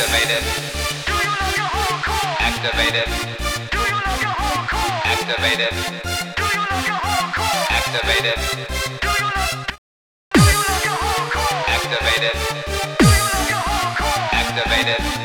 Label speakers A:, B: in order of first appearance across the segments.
A: Activated. Activated. Activated. Activated. Activated. Activated.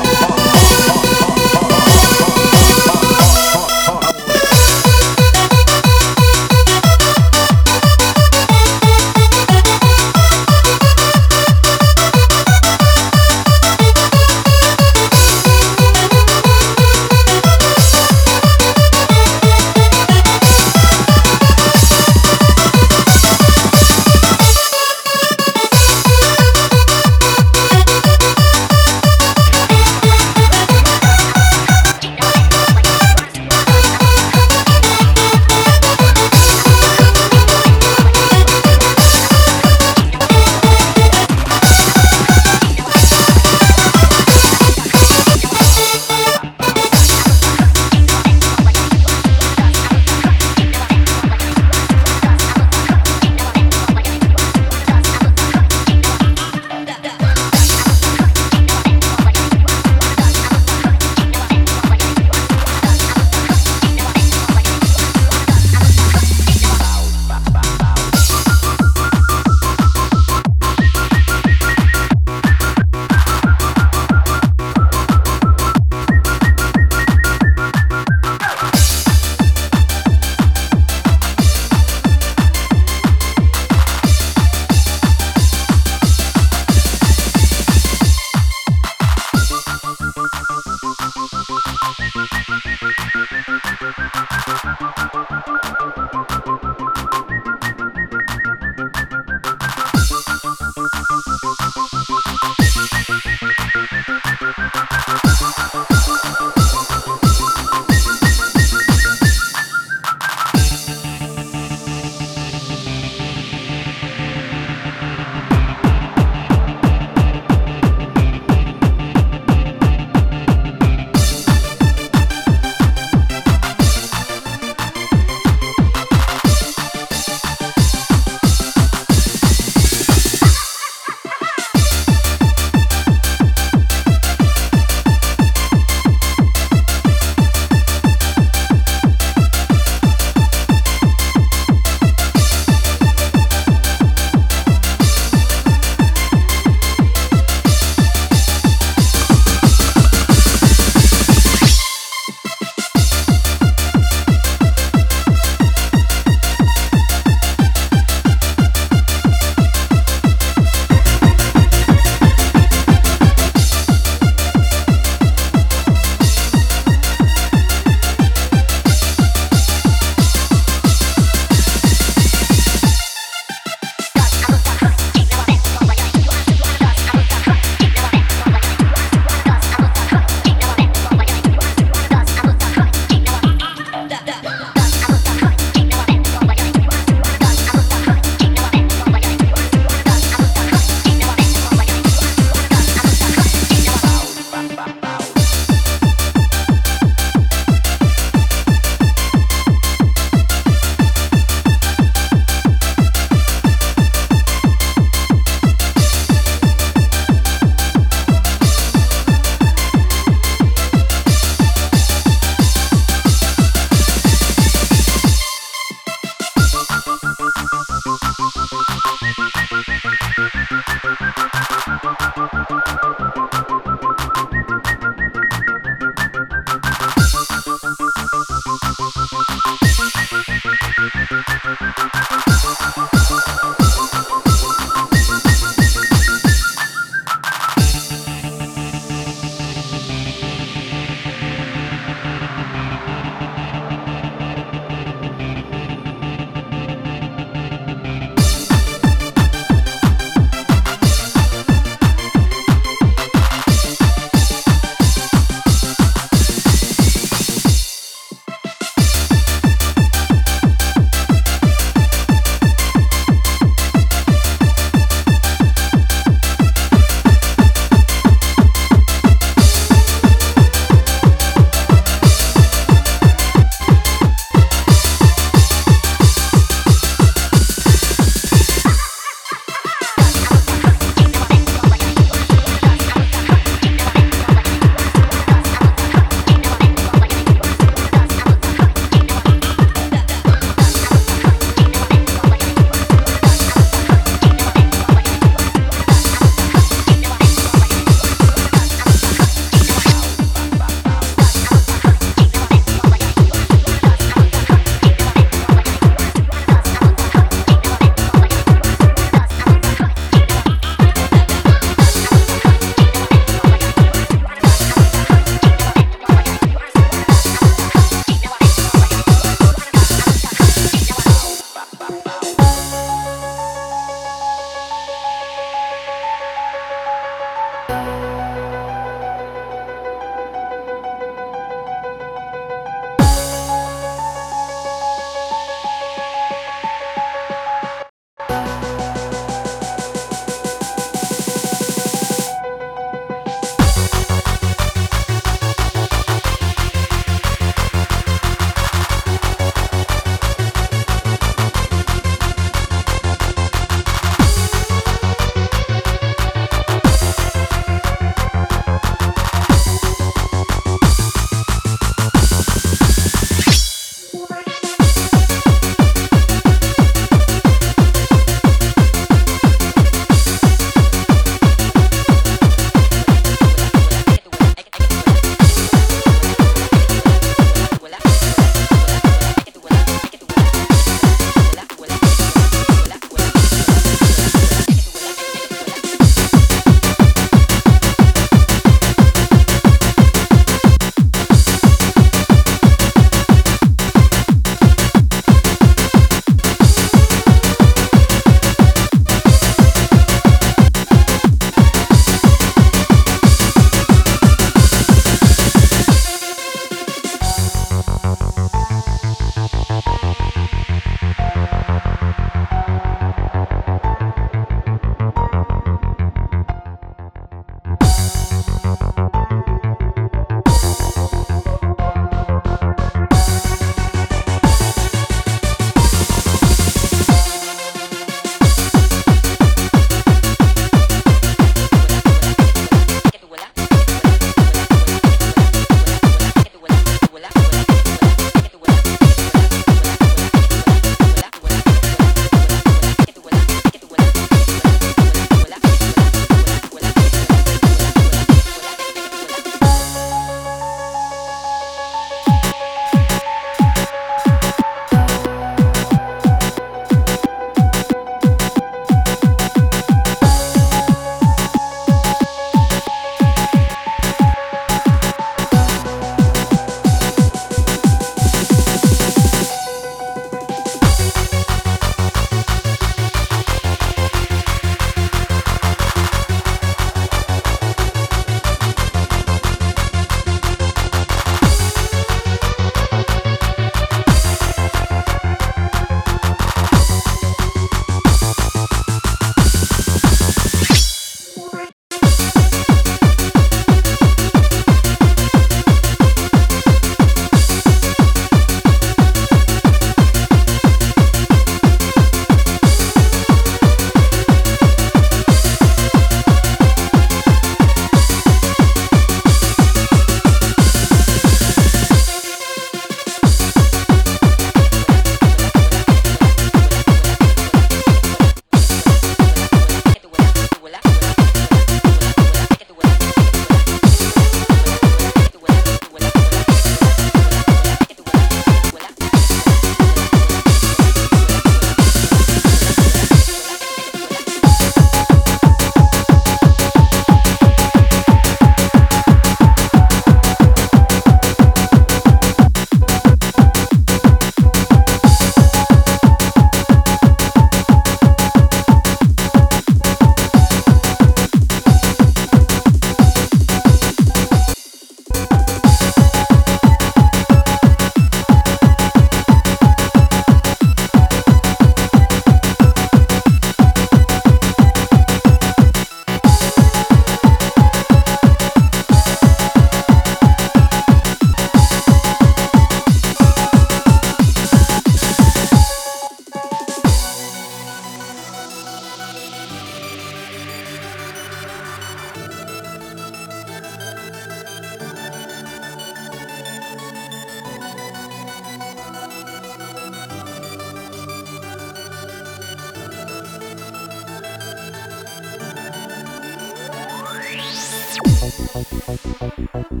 A: ハイピーハイピーハ